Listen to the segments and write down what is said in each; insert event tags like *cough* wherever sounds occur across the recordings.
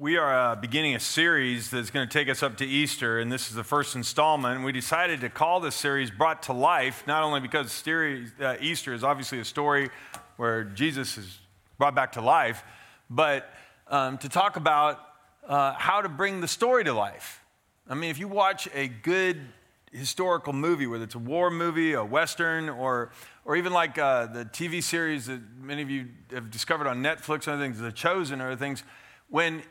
We are uh, beginning a series that's going to take us up to Easter, and this is the first installment. We decided to call this series Brought to Life, not only because series, uh, Easter is obviously a story where Jesus is brought back to life, but um, to talk about uh, how to bring the story to life. I mean, if you watch a good historical movie, whether it's a war movie, a Western, or, or even like uh, the TV series that many of you have discovered on Netflix and other things, The Chosen or other things, when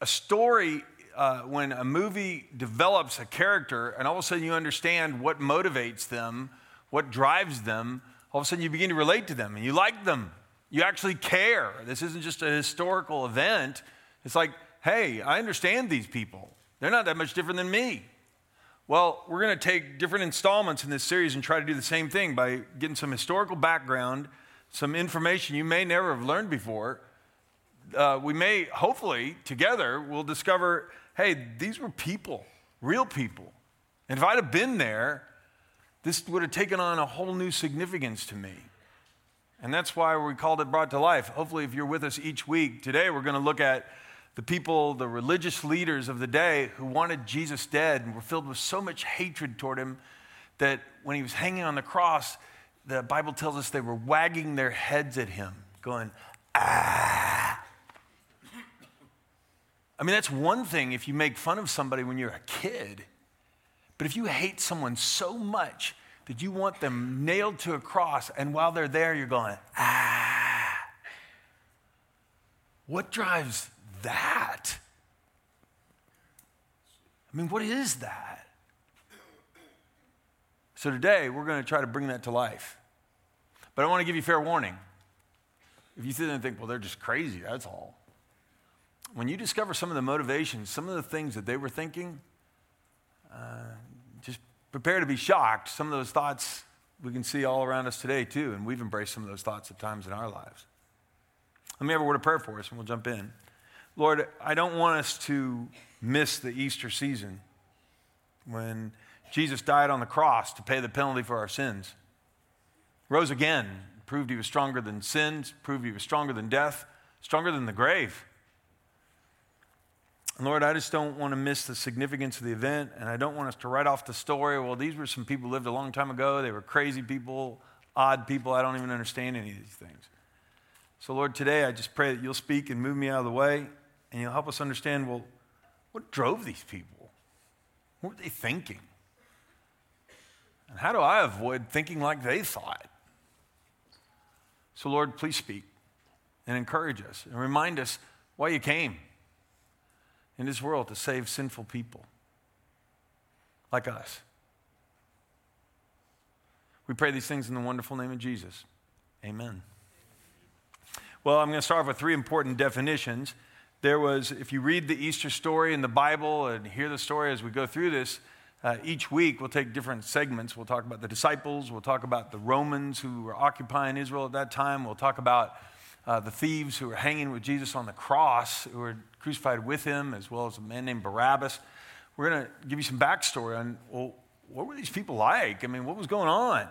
a story, uh, when a movie develops a character and all of a sudden you understand what motivates them, what drives them, all of a sudden you begin to relate to them and you like them. You actually care. This isn't just a historical event. It's like, hey, I understand these people. They're not that much different than me. Well, we're going to take different installments in this series and try to do the same thing by getting some historical background, some information you may never have learned before, uh, we may, hopefully, together, we'll discover hey, these were people, real people. And if I'd have been there, this would have taken on a whole new significance to me. And that's why we called it Brought to Life. Hopefully, if you're with us each week, today we're going to look at the people, the religious leaders of the day who wanted Jesus dead and were filled with so much hatred toward him that when he was hanging on the cross, the Bible tells us they were wagging their heads at him, going, ah. I mean, that's one thing if you make fun of somebody when you're a kid. But if you hate someone so much that you want them nailed to a cross, and while they're there, you're going, ah. What drives that? I mean, what is that? So today, we're going to try to bring that to life. But I want to give you fair warning. If you sit there and think, well, they're just crazy, that's all when you discover some of the motivations, some of the things that they were thinking, uh, just prepare to be shocked. Some of those thoughts we can see all around us today, too, and we've embraced some of those thoughts at times in our lives. Let me have a word of prayer for us, and we'll jump in. Lord, I don't want us to miss the Easter season when Jesus died on the cross to pay the penalty for our sins, rose again, proved he was stronger than sins, proved he was stronger than death, stronger than the grave. Lord, I just don't want to miss the significance of the event, and I don't want us to write off the story. Well, these were some people who lived a long time ago. They were crazy people, odd people. I don't even understand any of these things. So, Lord, today I just pray that you'll speak and move me out of the way, and you'll help us understand well, what drove these people? What were they thinking? And how do I avoid thinking like they thought? So, Lord, please speak and encourage us and remind us why you came in this world to save sinful people like us. We pray these things in the wonderful name of Jesus. Amen. Well, I'm going to start off with three important definitions. There was, if you read the Easter story in the Bible and hear the story as we go through this, uh, each week we'll take different segments. We'll talk about the disciples, we'll talk about the Romans who were occupying Israel at that time, we'll talk about uh, the thieves who were hanging with Jesus on the cross, who were crucified with him, as well as a man named Barabbas. We're going to give you some backstory on, well, what were these people like? I mean, what was going on?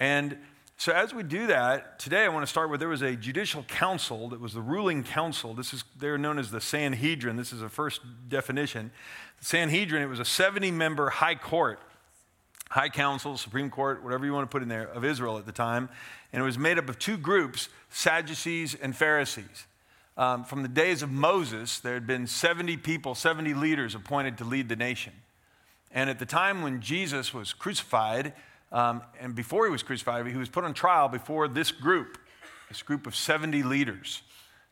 And so, as we do that, today I want to start with there was a judicial council that was the ruling council. This is, they're known as the Sanhedrin. This is the first definition. The Sanhedrin, it was a 70 member high court, high council, Supreme Court, whatever you want to put in there, of Israel at the time. And it was made up of two groups Sadducees and Pharisees. Um, from the days of Moses, there had been 70 people, 70 leaders appointed to lead the nation. And at the time when Jesus was crucified, um, and before he was crucified, he was put on trial before this group, this group of 70 leaders,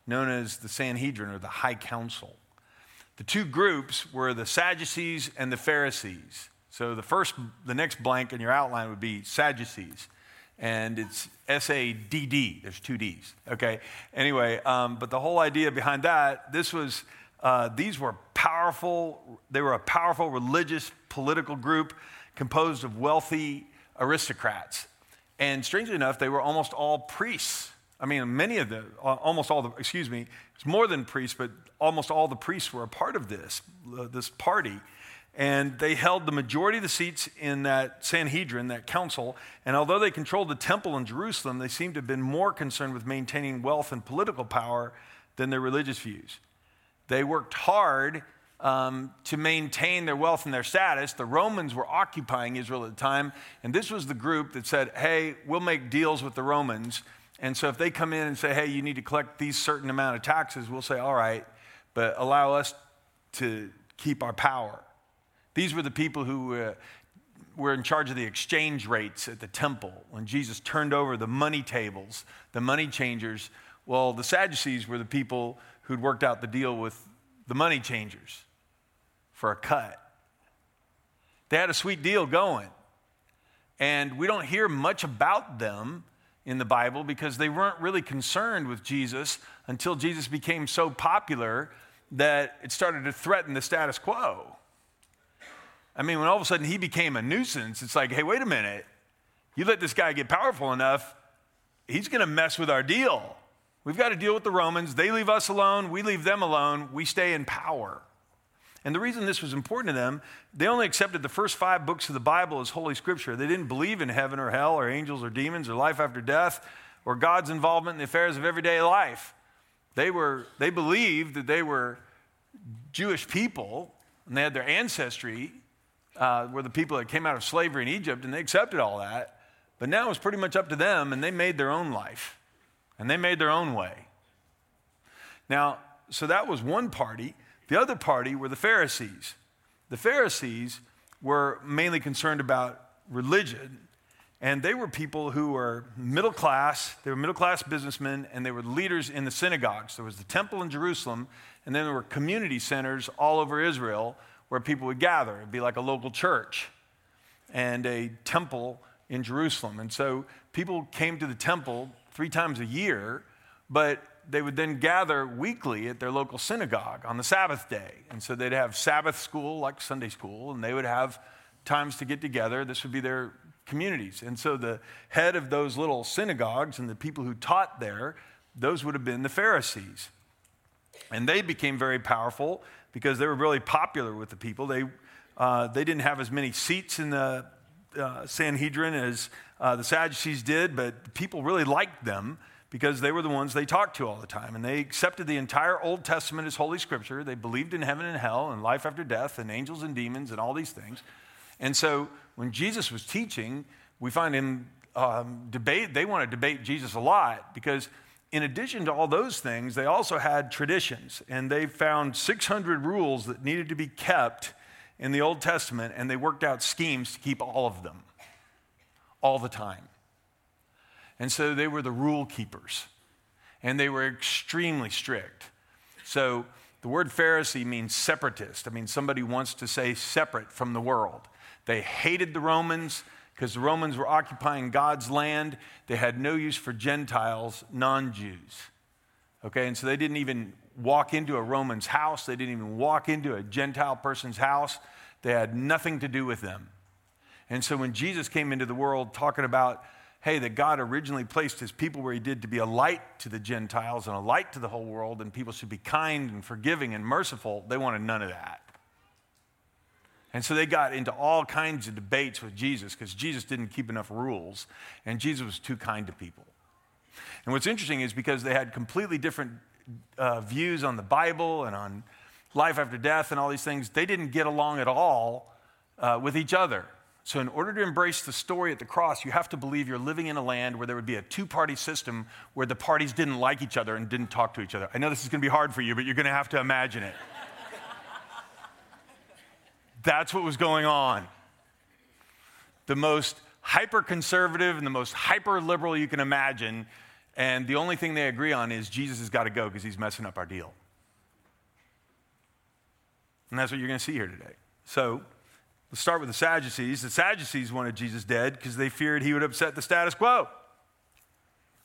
known as the Sanhedrin or the High Council. The two groups were the Sadducees and the Pharisees. So the first, the next blank in your outline would be Sadducees and it's S A D D. There's two D's. Okay. Anyway, um, but the whole idea behind that, this was, uh, these were powerful. They were a powerful religious political group composed of wealthy aristocrats, and strangely enough, they were almost all priests. I mean, many of the, almost all the, excuse me, it's more than priests, but almost all the priests were a part of this, uh, this party and they held the majority of the seats in that Sanhedrin, that council. And although they controlled the temple in Jerusalem, they seemed to have been more concerned with maintaining wealth and political power than their religious views. They worked hard um, to maintain their wealth and their status. The Romans were occupying Israel at the time, and this was the group that said, hey, we'll make deals with the Romans. And so if they come in and say, hey, you need to collect these certain amount of taxes, we'll say, all right, but allow us to keep our power. These were the people who uh, were in charge of the exchange rates at the temple. When Jesus turned over the money tables, the money changers, well, the Sadducees were the people who'd worked out the deal with the money changers for a cut. They had a sweet deal going. And we don't hear much about them in the Bible because they weren't really concerned with Jesus until Jesus became so popular that it started to threaten the status quo. I mean, when all of a sudden he became a nuisance, it's like, hey, wait a minute. You let this guy get powerful enough, he's going to mess with our deal. We've got to deal with the Romans. They leave us alone, we leave them alone, we stay in power. And the reason this was important to them, they only accepted the first five books of the Bible as Holy Scripture. They didn't believe in heaven or hell or angels or demons or life after death or God's involvement in the affairs of everyday life. They, were, they believed that they were Jewish people and they had their ancestry uh, were the people that came out of slavery in Egypt, and they accepted all that. But now it's pretty much up to them, and they made their own life, and they made their own way. Now, so that was one party. The other party were the Pharisees. The Pharisees were mainly concerned about religion, and they were people who were middle class. They were middle class businessmen, and they were leaders in the synagogues. There was the temple in Jerusalem, and then there were community centers all over Israel where people would gather. It'd be like a local church and a temple in Jerusalem. And so people came to the temple three times a year, but they would then gather weekly at their local synagogue on the Sabbath day. And so they'd have Sabbath school, like Sunday school, and they would have times to get together. This would be their communities. And so the head of those little synagogues and the people who taught there, those would have been the Pharisees. And they became very powerful because they were really popular with the people. They, uh, they didn't have as many seats in the uh, Sanhedrin as uh, the Sadducees did, but people really liked them because they were the ones they talked to all the time. And they accepted the entire Old Testament as Holy Scripture. They believed in heaven and hell and life after death and angels and demons and all these things. And so when Jesus was teaching, we find him um, debate, they want to debate Jesus a lot because in addition to all those things, they also had traditions, and they found 600 rules that needed to be kept in the Old Testament, and they worked out schemes to keep all of them all the time. And so they were the rule keepers, and they were extremely strict. So the word Pharisee means separatist. I mean, somebody wants to say separate from the world. They hated the Romans because the Romans were occupying God's land. They had no use for Gentiles, non Jews. Okay, and so they didn't even walk into a Roman's house, they didn't even walk into a Gentile person's house. They had nothing to do with them. And so when Jesus came into the world talking about, hey, that God originally placed his people where he did to be a light to the Gentiles and a light to the whole world, and people should be kind and forgiving and merciful, they wanted none of that. And so they got into all kinds of debates with Jesus because Jesus didn't keep enough rules and Jesus was too kind to people. And what's interesting is because they had completely different uh, views on the Bible and on life after death and all these things, they didn't get along at all uh, with each other. So, in order to embrace the story at the cross, you have to believe you're living in a land where there would be a two party system where the parties didn't like each other and didn't talk to each other. I know this is going to be hard for you, but you're going to have to imagine it. That's what was going on. The most hyper conservative and the most hyper liberal you can imagine. And the only thing they agree on is Jesus has got to go because he's messing up our deal. And that's what you're going to see here today. So let's start with the Sadducees. The Sadducees wanted Jesus dead because they feared he would upset the status quo.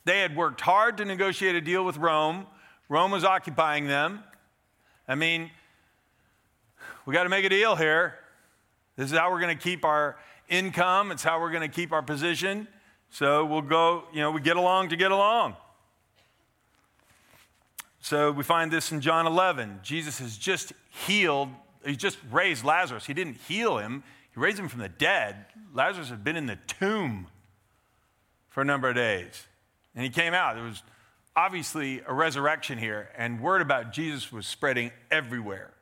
They had worked hard to negotiate a deal with Rome, Rome was occupying them. I mean, we got to make a deal here. This is how we're going to keep our income, it's how we're going to keep our position. So we'll go, you know, we get along to get along. So we find this in John 11. Jesus has just healed, he just raised Lazarus. He didn't heal him, he raised him from the dead. Lazarus had been in the tomb for a number of days. And he came out. There was obviously a resurrection here, and word about Jesus was spreading everywhere.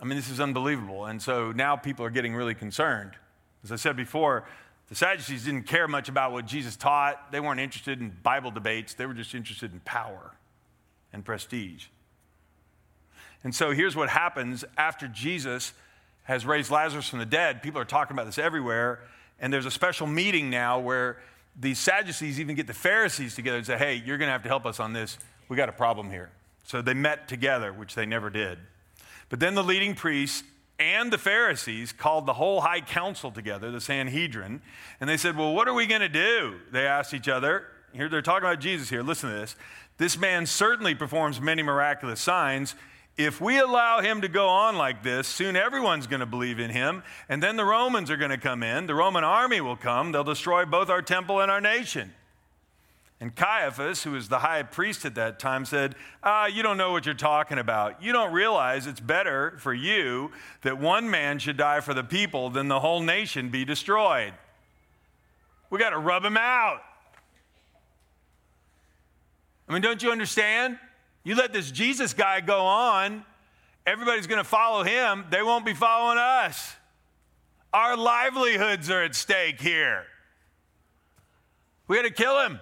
I mean, this is unbelievable. And so now people are getting really concerned. As I said before, the Sadducees didn't care much about what Jesus taught. They weren't interested in Bible debates, they were just interested in power and prestige. And so here's what happens after Jesus has raised Lazarus from the dead. People are talking about this everywhere. And there's a special meeting now where the Sadducees even get the Pharisees together and say, hey, you're going to have to help us on this. We got a problem here. So they met together, which they never did. But then the leading priests and the Pharisees called the whole high council together, the Sanhedrin, and they said, Well, what are we going to do? They asked each other. Here they're talking about Jesus here. Listen to this. This man certainly performs many miraculous signs. If we allow him to go on like this, soon everyone's going to believe in him, and then the Romans are going to come in. The Roman army will come. They'll destroy both our temple and our nation. And Caiaphas, who was the high priest at that time, said, Ah, you don't know what you're talking about. You don't realize it's better for you that one man should die for the people than the whole nation be destroyed. We got to rub him out. I mean, don't you understand? You let this Jesus guy go on, everybody's going to follow him. They won't be following us. Our livelihoods are at stake here. We got to kill him.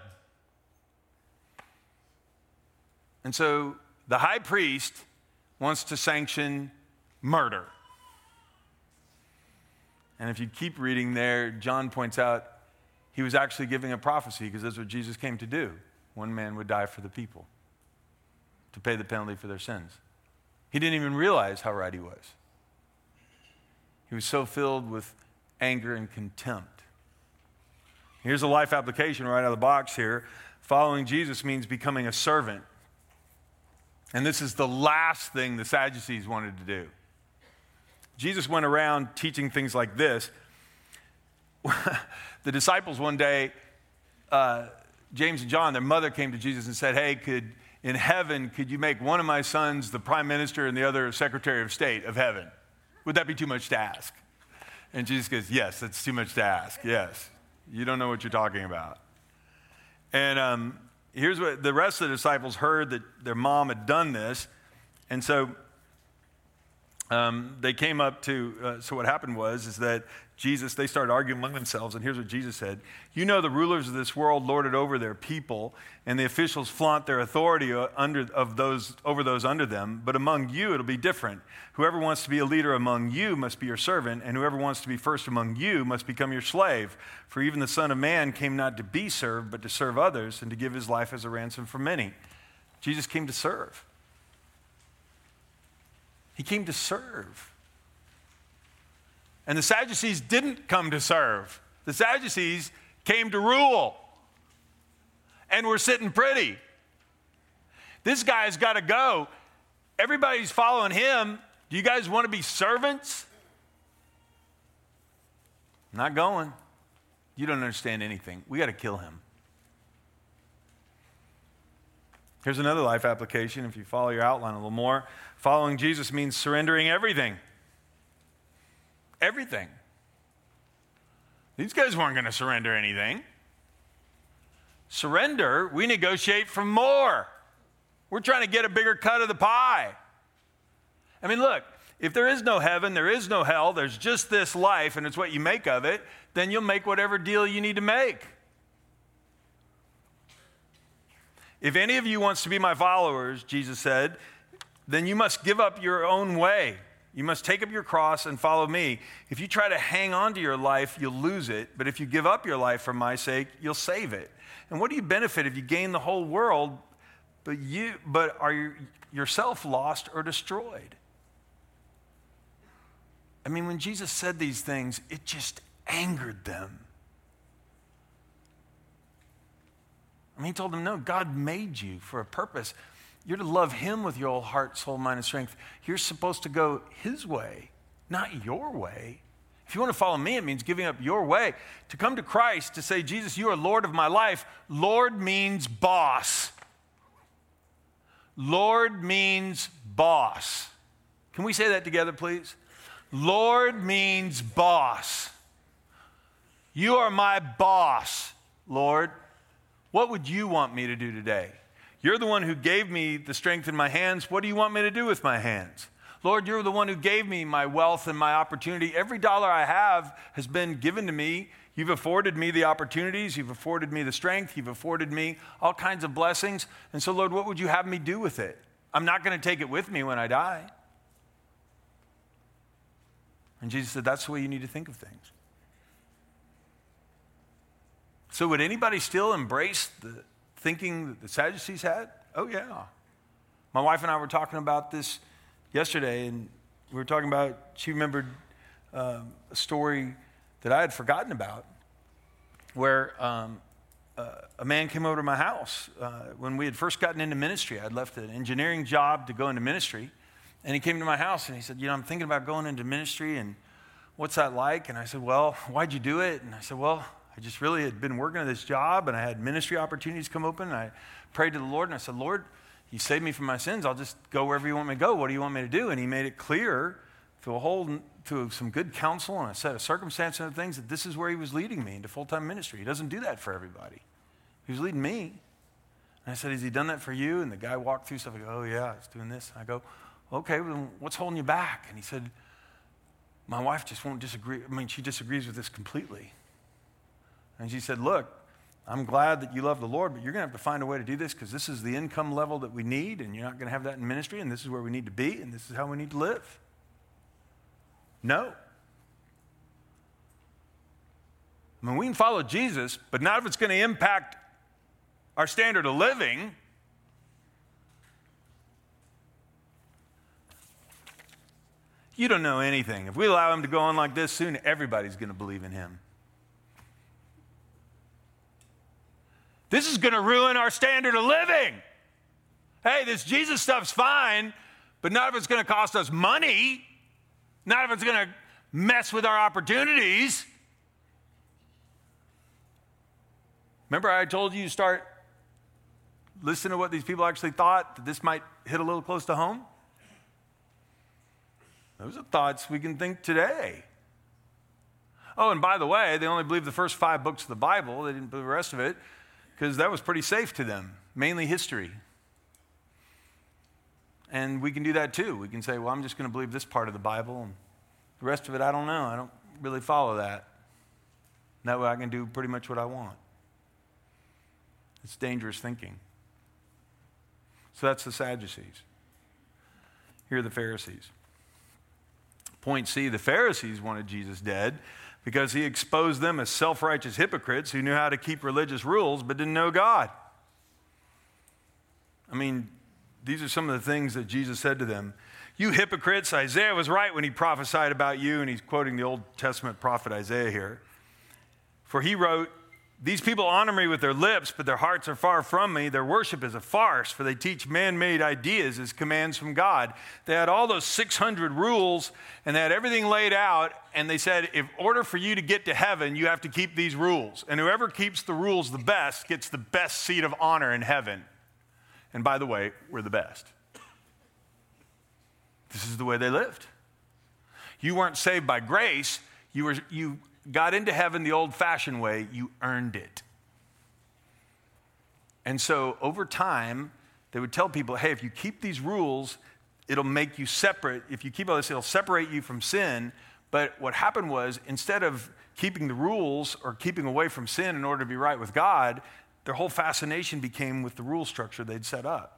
And so the high priest wants to sanction murder. And if you keep reading there, John points out he was actually giving a prophecy because that's what Jesus came to do. One man would die for the people to pay the penalty for their sins. He didn't even realize how right he was. He was so filled with anger and contempt. Here's a life application right out of the box here. Following Jesus means becoming a servant. And this is the last thing the Sadducees wanted to do. Jesus went around teaching things like this. *laughs* the disciples one day, uh, James and John, their mother came to Jesus and said, Hey, could in heaven, could you make one of my sons the prime minister and the other secretary of state of heaven? Would that be too much to ask? And Jesus goes, Yes, that's too much to ask. Yes. You don't know what you're talking about. And um, here's what the rest of the disciples heard that their mom had done this. And so um, they came up to, uh, so what happened was, is that Jesus, they started arguing among themselves, and here's what Jesus said You know, the rulers of this world lord it over their people, and the officials flaunt their authority under, of those, over those under them. But among you, it'll be different. Whoever wants to be a leader among you must be your servant, and whoever wants to be first among you must become your slave. For even the Son of Man came not to be served, but to serve others, and to give his life as a ransom for many. Jesus came to serve, he came to serve. And the Sadducees didn't come to serve, the Sadducees came to rule. And we're sitting pretty. This guy's got to go. Everybody's following him. Do you guys want to be servants? Not going. You don't understand anything. We got to kill him. Here's another life application if you follow your outline a little more. Following Jesus means surrendering everything everything. These guys weren't going to surrender anything. Surrender, we negotiate for more. We're trying to get a bigger cut of the pie. I mean, look, if there is no heaven, there is no hell, there's just this life, and it's what you make of it, then you'll make whatever deal you need to make. If any of you wants to be my followers, Jesus said, then you must give up your own way. You must take up your cross and follow me. If you try to hang on to your life, you'll lose it. But if you give up your life for my sake, you'll save it. And what do you benefit if you gain the whole world, but, you, but are you yourself lost or destroyed? I mean, when Jesus said these things, it just angered them. I mean, he told them, no, God made you for a purpose. You're to love Him with your whole heart, soul, mind, and strength. You're supposed to go His way, not your way. If you want to follow me, it means giving up your way. To come to Christ, to say, Jesus, you are Lord of my life, Lord means boss. Lord means boss. Can we say that together, please? Lord means boss. You are my boss, Lord. What would you want me to do today? You're the one who gave me the strength in my hands. What do you want me to do with my hands? Lord, you're the one who gave me my wealth and my opportunity. Every dollar I have has been given to me. You've afforded me the opportunities. You've afforded me the strength. You've afforded me all kinds of blessings. And so, Lord, what would you have me do with it? I'm not going to take it with me when I die. And Jesus said, That's the way you need to think of things. So, would anybody still embrace the thinking that the Sadducees had? Oh, yeah. My wife and I were talking about this yesterday, and we were talking about, she remembered um, a story that I had forgotten about where um, uh, a man came over to my house uh, when we had first gotten into ministry. I'd left an engineering job to go into ministry. And he came to my house and he said, You know, I'm thinking about going into ministry and what's that like? And I said, Well, why'd you do it? And I said, Well, I just really had been working at this job and I had ministry opportunities come open. And I prayed to the Lord and I said, Lord, you saved me from my sins. I'll just go wherever you want me to go. What do you want me to do? And he made it clear through a whole, through some good counsel and a set of circumstances and things that this is where he was leading me into full time ministry. He doesn't do that for everybody. He was leading me. And I said, Has he done that for you? And the guy walked through stuff. I go, Oh, yeah, he's doing this. And I go, Okay, well, what's holding you back? And he said, My wife just won't disagree. I mean, she disagrees with this completely. And she said, Look, I'm glad that you love the Lord, but you're going to have to find a way to do this because this is the income level that we need, and you're not going to have that in ministry, and this is where we need to be, and this is how we need to live. No. I mean, we can follow Jesus, but not if it's going to impact our standard of living. You don't know anything. If we allow him to go on like this, soon everybody's going to believe in him. This is going to ruin our standard of living. Hey, this Jesus stuff's fine, but not if it's going to cost us money, not if it's going to mess with our opportunities. Remember, I told you to start listening to what these people actually thought, that this might hit a little close to home? Those are thoughts we can think today. Oh, and by the way, they only believed the first five books of the Bible, they didn't believe the rest of it because that was pretty safe to them, mainly history. And we can do that too. We can say, well, I'm just going to believe this part of the Bible, and the rest of it, I don't know. I don't really follow that. And that way I can do pretty much what I want. It's dangerous thinking. So that's the Sadducees. Here are the Pharisees. Point C the Pharisees wanted Jesus dead because he exposed them as self righteous hypocrites who knew how to keep religious rules but didn't know God. I mean, these are some of the things that Jesus said to them. You hypocrites, Isaiah was right when he prophesied about you, and he's quoting the Old Testament prophet Isaiah here. For he wrote, these people honor me with their lips, but their hearts are far from me. Their worship is a farce, for they teach man made ideas as commands from God. They had all those 600 rules and they had everything laid out. And they said, in order for you to get to heaven, you have to keep these rules. And whoever keeps the rules the best gets the best seat of honor in heaven. And by the way, we're the best. This is the way they lived. You weren't saved by grace, you, were, you got into heaven the old fashioned way, you earned it. And so over time, they would tell people, hey, if you keep these rules, it'll make you separate. If you keep all this, it'll separate you from sin. But what happened was, instead of keeping the rules or keeping away from sin in order to be right with God, their whole fascination became with the rule structure they'd set up.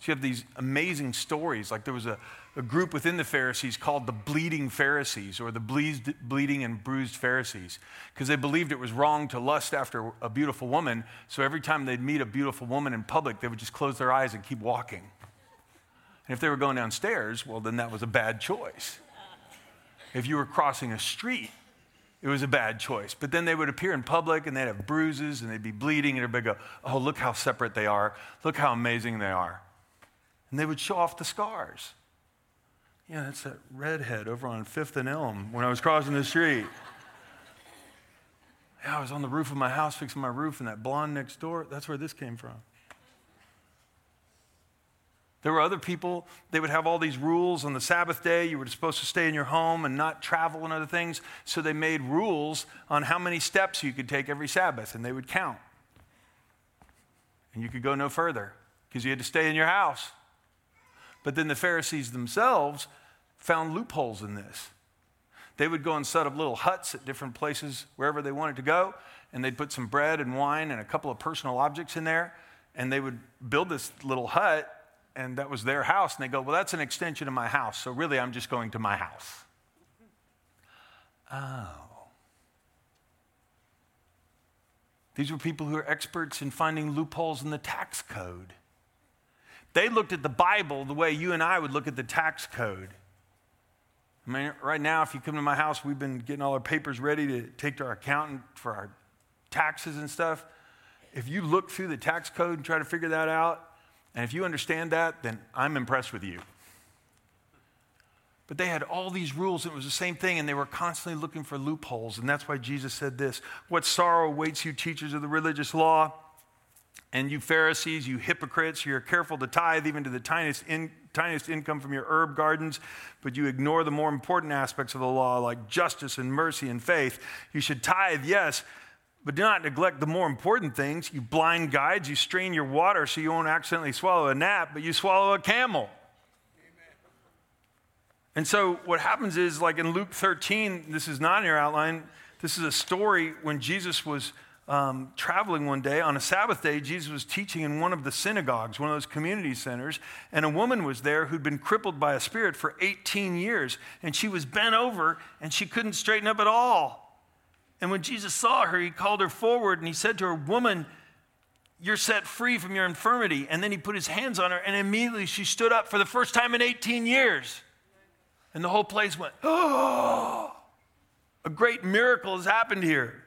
So you have these amazing stories. Like there was a, a group within the Pharisees called the bleeding Pharisees or the bleed, bleeding and bruised Pharisees because they believed it was wrong to lust after a beautiful woman. So every time they'd meet a beautiful woman in public, they would just close their eyes and keep walking. And if they were going downstairs, well, then that was a bad choice. If you were crossing a street, it was a bad choice. But then they would appear in public and they'd have bruises and they'd be bleeding, and everybody go, Oh, look how separate they are. Look how amazing they are and they would show off the scars. Yeah, that's that redhead over on Fifth and Elm when I was crossing the street. Yeah, I was on the roof of my house fixing my roof, and that blonde next door, that's where this came from. There were other people, they would have all these rules on the Sabbath day. You were supposed to stay in your home and not travel and other things. So they made rules on how many steps you could take every Sabbath, and they would count. and you could go no further because you had to stay in your house. But then the Pharisees themselves found loopholes in this. They would go and set up little huts at different places wherever they wanted to go, and they'd put some bread and wine and a couple of personal objects in there, and they would build this little hut, and that was their house. And they go, Well, that's an extension of my house, so really I'm just going to my house. Oh. These were people who are experts in finding loopholes in the tax code. They looked at the Bible the way you and I would look at the tax code. I mean, right now, if you come to my house, we've been getting all our papers ready to take to our accountant for our taxes and stuff. If you look through the tax code and try to figure that out, and if you understand that, then I'm impressed with you. But they had all these rules, and it was the same thing, and they were constantly looking for loopholes. And that's why Jesus said this What sorrow awaits you, teachers of the religious law, and you Pharisees, you hypocrites, you're careful to tithe even to the tiniest, in, tiniest income from your herb gardens, but you ignore the more important aspects of the law, like justice and mercy and faith. You should tithe, yes, but do not neglect the more important things. You blind guides, you strain your water so you won't accidentally swallow a gnat, but you swallow a camel. And so what happens is, like in Luke 13, this is not in your outline, this is a story when Jesus was um, traveling one day. On a Sabbath day, Jesus was teaching in one of the synagogues, one of those community centers, and a woman was there who'd been crippled by a spirit for 18 years, and she was bent over and she couldn't straighten up at all. And when Jesus saw her, he called her forward and he said to her, Woman, you're set free from your infirmity. And then he put his hands on her, and immediately she stood up for the first time in 18 years. And the whole place went, *gasps* oh, a great miracle has happened here.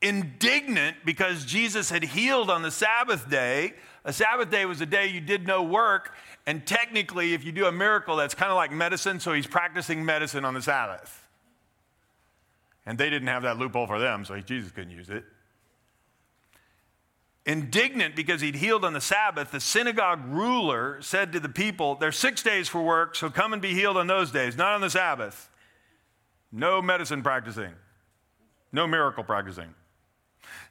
Indignant because Jesus had healed on the Sabbath day. A Sabbath day was a day you did no work. And technically, if you do a miracle, that's kind of like medicine. So he's practicing medicine on the Sabbath. And they didn't have that loophole for them, so Jesus couldn't use it. Indignant because he'd healed on the Sabbath, the synagogue ruler said to the people, There's six days for work, so come and be healed on those days, not on the Sabbath. No medicine practicing, no miracle practicing.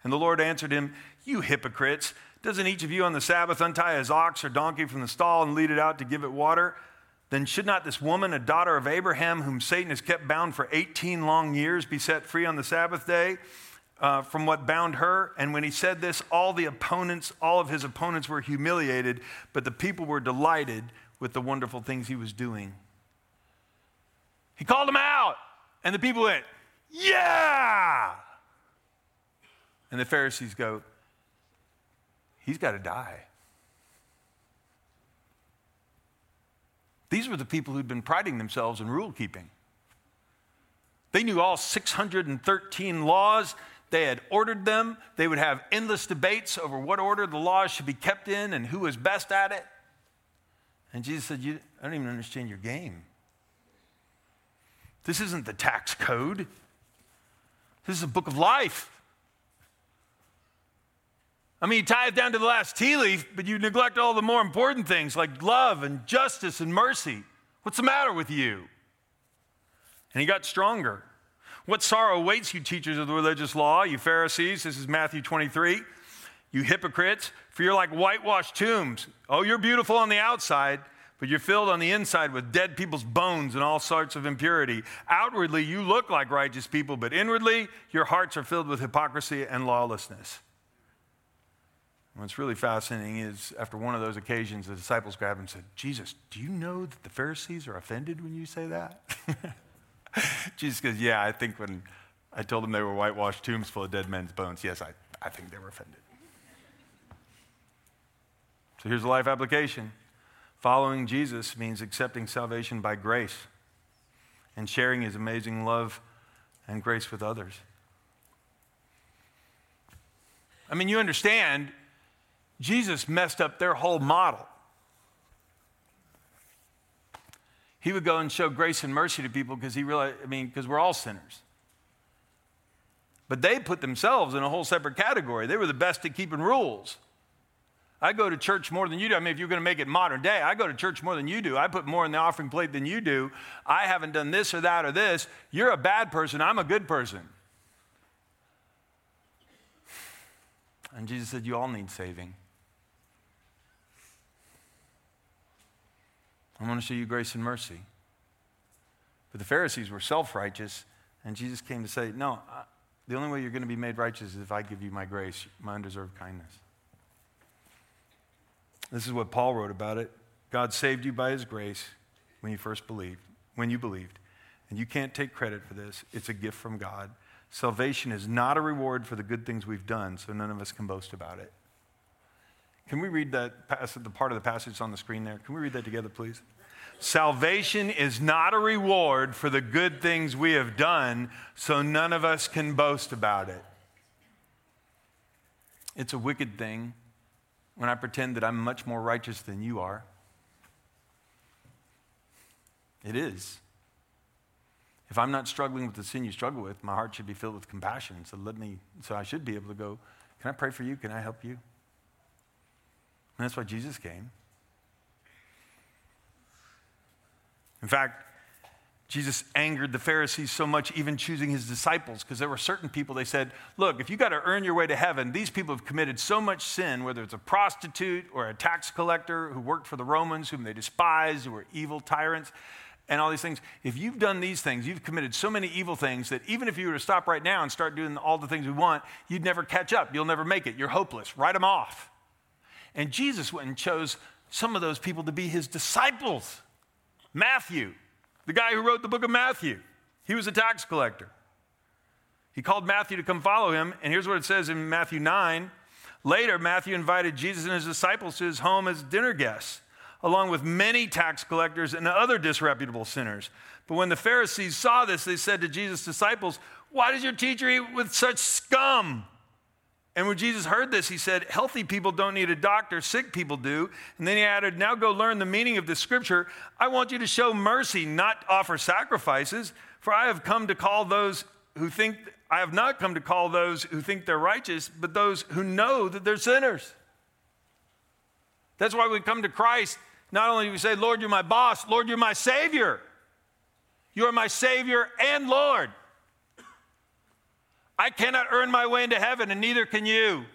And the Lord answered him, You hypocrites, doesn't each of you on the Sabbath untie his ox or donkey from the stall and lead it out to give it water? Then should not this woman, a daughter of Abraham, whom Satan has kept bound for 18 long years, be set free on the Sabbath day? uh, from what bound her. And when he said this, all the opponents, all of his opponents were humiliated, but the people were delighted with the wonderful things he was doing. He called them out, and the people went, Yeah! And the Pharisees go, He's got to die. These were the people who'd been priding themselves in rule keeping. They knew all 613 laws. They had ordered them. They would have endless debates over what order the laws should be kept in and who was best at it. And Jesus said, I don't even understand your game. This isn't the tax code, this is a book of life. I mean, you tie it down to the last tea leaf, but you neglect all the more important things like love and justice and mercy. What's the matter with you? And he got stronger. What sorrow awaits you, teachers of the religious law, you Pharisees? This is Matthew 23. You hypocrites, for you're like whitewashed tombs. Oh, you're beautiful on the outside, but you're filled on the inside with dead people's bones and all sorts of impurity. Outwardly, you look like righteous people, but inwardly, your hearts are filled with hypocrisy and lawlessness. What's really fascinating is after one of those occasions, the disciples grabbed him and said, Jesus, do you know that the Pharisees are offended when you say that? *laughs* Jesus goes, Yeah, I think when I told them they were whitewashed tombs full of dead men's bones, yes, I, I think they were offended. So here's a life application. Following Jesus means accepting salvation by grace and sharing his amazing love and grace with others. I mean, you understand, Jesus messed up their whole model. he would go and show grace and mercy to people because he realized, I mean, because we're all sinners. But they put themselves in a whole separate category. They were the best at keeping rules. I go to church more than you do. I mean, if you're going to make it modern day, I go to church more than you do. I put more in the offering plate than you do. I haven't done this or that or this. You're a bad person. I'm a good person. And Jesus said, You all need saving. I want to show you grace and mercy. But the Pharisees were self righteous, and Jesus came to say, No, the only way you're going to be made righteous is if I give you my grace, my undeserved kindness. This is what Paul wrote about it. God saved you by his grace when you first believed, when you believed. And you can't take credit for this. It's a gift from God. Salvation is not a reward for the good things we've done, so none of us can boast about it. Can we read that passage, the part of the passage on the screen there? Can we read that together, please? Salvation is not a reward for the good things we have done, so none of us can boast about it. It's a wicked thing when I pretend that I'm much more righteous than you are. It is. If I'm not struggling with the sin you struggle with, my heart should be filled with compassion. So let me, so I should be able to go, can I pray for you? Can I help you? And that's why Jesus came. In fact, Jesus angered the Pharisees so much, even choosing his disciples, because there were certain people they said, Look, if you got to earn your way to heaven, these people have committed so much sin, whether it's a prostitute or a tax collector who worked for the Romans, whom they despised, who were evil tyrants, and all these things. If you've done these things, you've committed so many evil things that even if you were to stop right now and start doing all the things we want, you'd never catch up. You'll never make it. You're hopeless. Write them off. And Jesus went and chose some of those people to be his disciples. Matthew, the guy who wrote the book of Matthew, he was a tax collector. He called Matthew to come follow him, and here's what it says in Matthew 9. Later, Matthew invited Jesus and his disciples to his home as dinner guests, along with many tax collectors and other disreputable sinners. But when the Pharisees saw this, they said to Jesus' disciples, Why does your teacher eat with such scum? And when Jesus heard this, he said, Healthy people don't need a doctor, sick people do. And then he added, Now go learn the meaning of the scripture. I want you to show mercy, not offer sacrifices, for I have come to call those who think, I have not come to call those who think they're righteous, but those who know that they're sinners. That's why we come to Christ. Not only do we say, Lord, you're my boss, Lord, you're my Savior. You are my Savior and Lord. I cannot earn my way into heaven, and neither can you.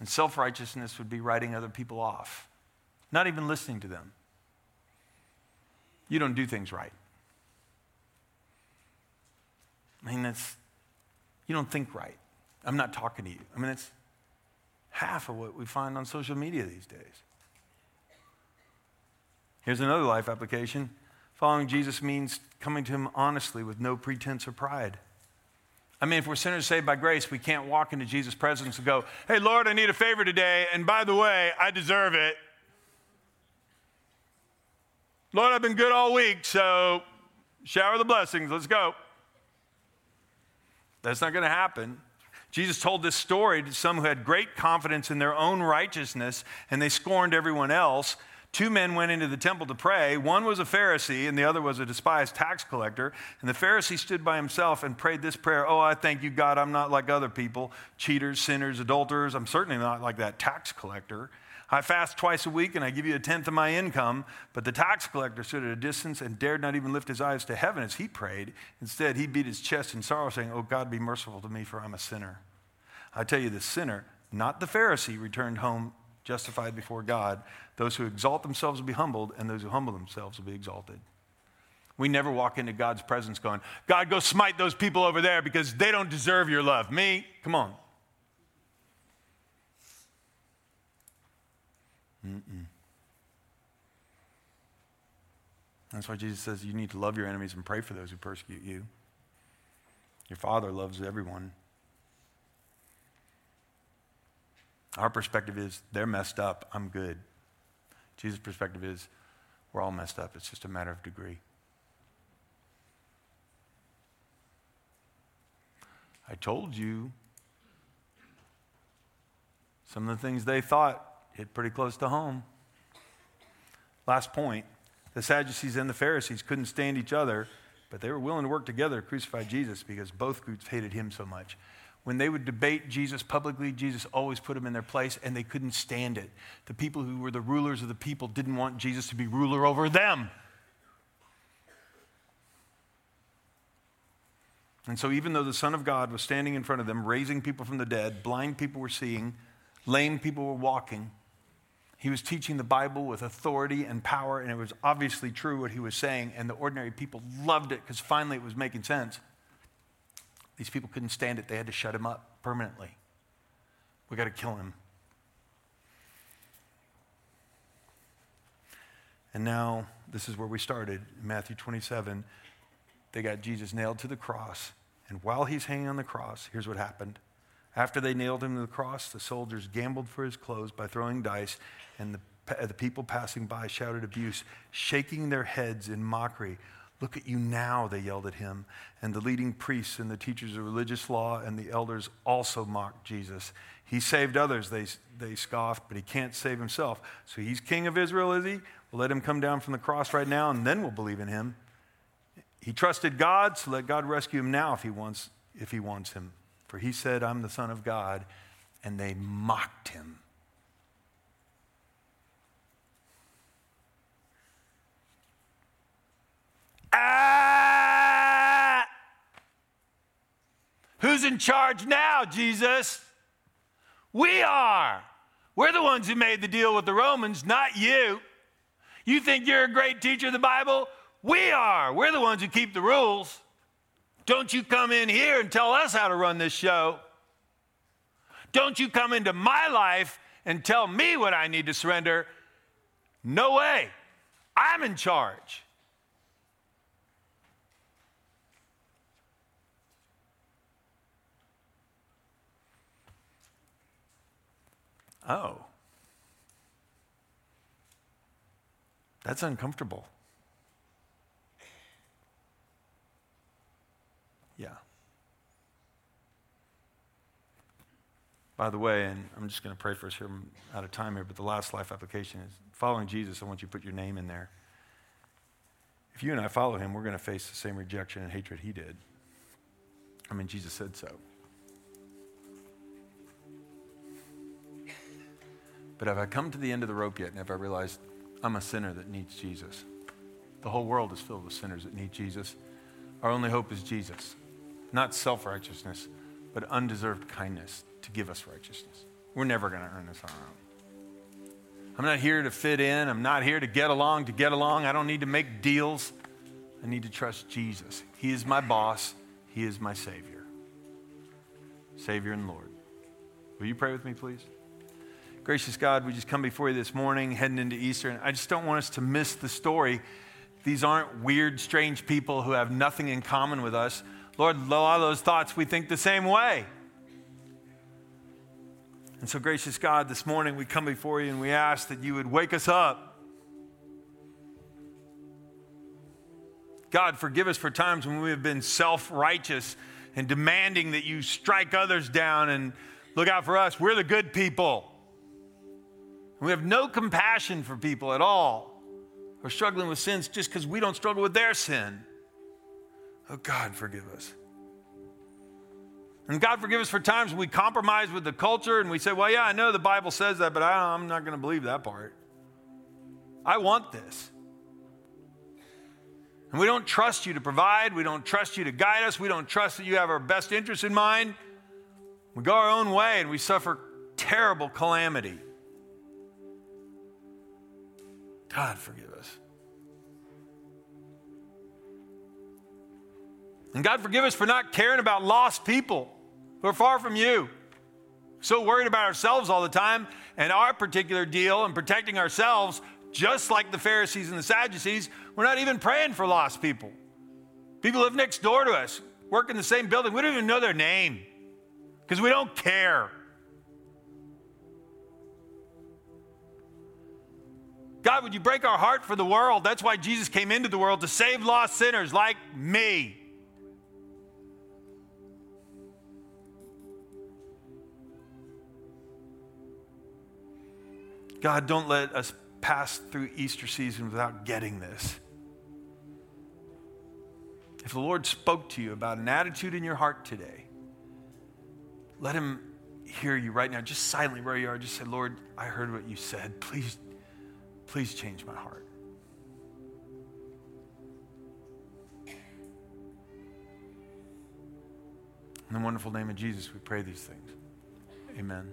And self righteousness would be writing other people off, not even listening to them. You don't do things right. I mean, that's, you don't think right. I'm not talking to you. I mean, it's half of what we find on social media these days. Here's another life application Following Jesus means coming to Him honestly with no pretense or pride. I mean, if we're sinners saved by grace, we can't walk into Jesus' presence and go, Hey, Lord, I need a favor today, and by the way, I deserve it. Lord, I've been good all week, so shower the blessings. Let's go. That's not going to happen. Jesus told this story to some who had great confidence in their own righteousness and they scorned everyone else. Two men went into the temple to pray. One was a Pharisee, and the other was a despised tax collector. And the Pharisee stood by himself and prayed this prayer Oh, I thank you, God, I'm not like other people cheaters, sinners, adulterers. I'm certainly not like that tax collector. I fast twice a week and I give you a tenth of my income. But the tax collector stood at a distance and dared not even lift his eyes to heaven as he prayed. Instead, he beat his chest in sorrow, saying, Oh, God, be merciful to me, for I'm a sinner. I tell you, the sinner, not the Pharisee, returned home justified before God. Those who exalt themselves will be humbled, and those who humble themselves will be exalted. We never walk into God's presence going, God, go smite those people over there because they don't deserve your love. Me? Come on. Mm-mm. That's why Jesus says you need to love your enemies and pray for those who persecute you. Your Father loves everyone. Our perspective is they're messed up, I'm good. Jesus' perspective is we're all messed up, it's just a matter of degree. I told you some of the things they thought hit pretty close to home. Last point the Sadducees and the Pharisees couldn't stand each other, but they were willing to work together to crucify Jesus because both groups hated him so much. When they would debate Jesus publicly, Jesus always put them in their place, and they couldn't stand it. The people who were the rulers of the people didn't want Jesus to be ruler over them. And so, even though the Son of God was standing in front of them, raising people from the dead, blind people were seeing, lame people were walking, he was teaching the Bible with authority and power, and it was obviously true what he was saying, and the ordinary people loved it because finally it was making sense. These people couldn't stand it, they had to shut him up permanently. We got to kill him. And now, this is where we started Matthew 27. They got Jesus nailed to the cross. And while he's hanging on the cross, here's what happened. After they nailed him to the cross, the soldiers gambled for his clothes by throwing dice, and the, the people passing by shouted abuse, shaking their heads in mockery. Look at you now, they yelled at him. And the leading priests and the teachers of religious law and the elders also mocked Jesus. He saved others, they, they scoffed, but he can't save himself. So he's king of Israel, is he? We'll let him come down from the cross right now, and then we'll believe in him. He trusted God, so let God rescue him now if he wants, if he wants him. For he said, I'm the Son of God, and they mocked him. Ah! Who's in charge now, Jesus? We are. We're the ones who made the deal with the Romans, not you. You think you're a great teacher of the Bible? We are. We're the ones who keep the rules. Don't you come in here and tell us how to run this show. Don't you come into my life and tell me what I need to surrender. No way. I'm in charge. Oh. That's uncomfortable. Yeah. By the way, and I'm just going to pray for us here. I'm out of time here, but the last life application is following Jesus. I want you to put your name in there. If you and I follow him, we're going to face the same rejection and hatred he did. I mean, Jesus said so. But have I come to the end of the rope yet and have I realized I'm a sinner that needs Jesus? The whole world is filled with sinners that need Jesus. Our only hope is Jesus not self righteousness, but undeserved kindness to give us righteousness. We're never going to earn this on our own. I'm not here to fit in. I'm not here to get along to get along. I don't need to make deals. I need to trust Jesus. He is my boss, He is my Savior. Savior and Lord. Will you pray with me, please? Gracious God, we just come before you this morning, heading into Easter, and I just don't want us to miss the story. These aren't weird, strange people who have nothing in common with us. Lord, a lot of those thoughts we think the same way. And so, gracious God, this morning we come before you and we ask that you would wake us up. God, forgive us for times when we have been self righteous and demanding that you strike others down and look out for us. We're the good people. We have no compassion for people at all who are struggling with sins just because we don't struggle with their sin. Oh, God, forgive us. And God, forgive us for times when we compromise with the culture and we say, well, yeah, I know the Bible says that, but I, I'm not going to believe that part. I want this. And we don't trust you to provide. We don't trust you to guide us. We don't trust that you have our best interests in mind. We go our own way and we suffer terrible calamity. God, forgive us. And God, forgive us for not caring about lost people who are far from you. So worried about ourselves all the time and our particular deal and protecting ourselves, just like the Pharisees and the Sadducees, we're not even praying for lost people. People live next door to us, work in the same building. We don't even know their name because we don't care. God, would you break our heart for the world? That's why Jesus came into the world to save lost sinners like me. God, don't let us pass through Easter season without getting this. If the Lord spoke to you about an attitude in your heart today, let him hear you right now, just silently where you are. Just say, Lord, I heard what you said. Please, please change my heart. In the wonderful name of Jesus, we pray these things. Amen.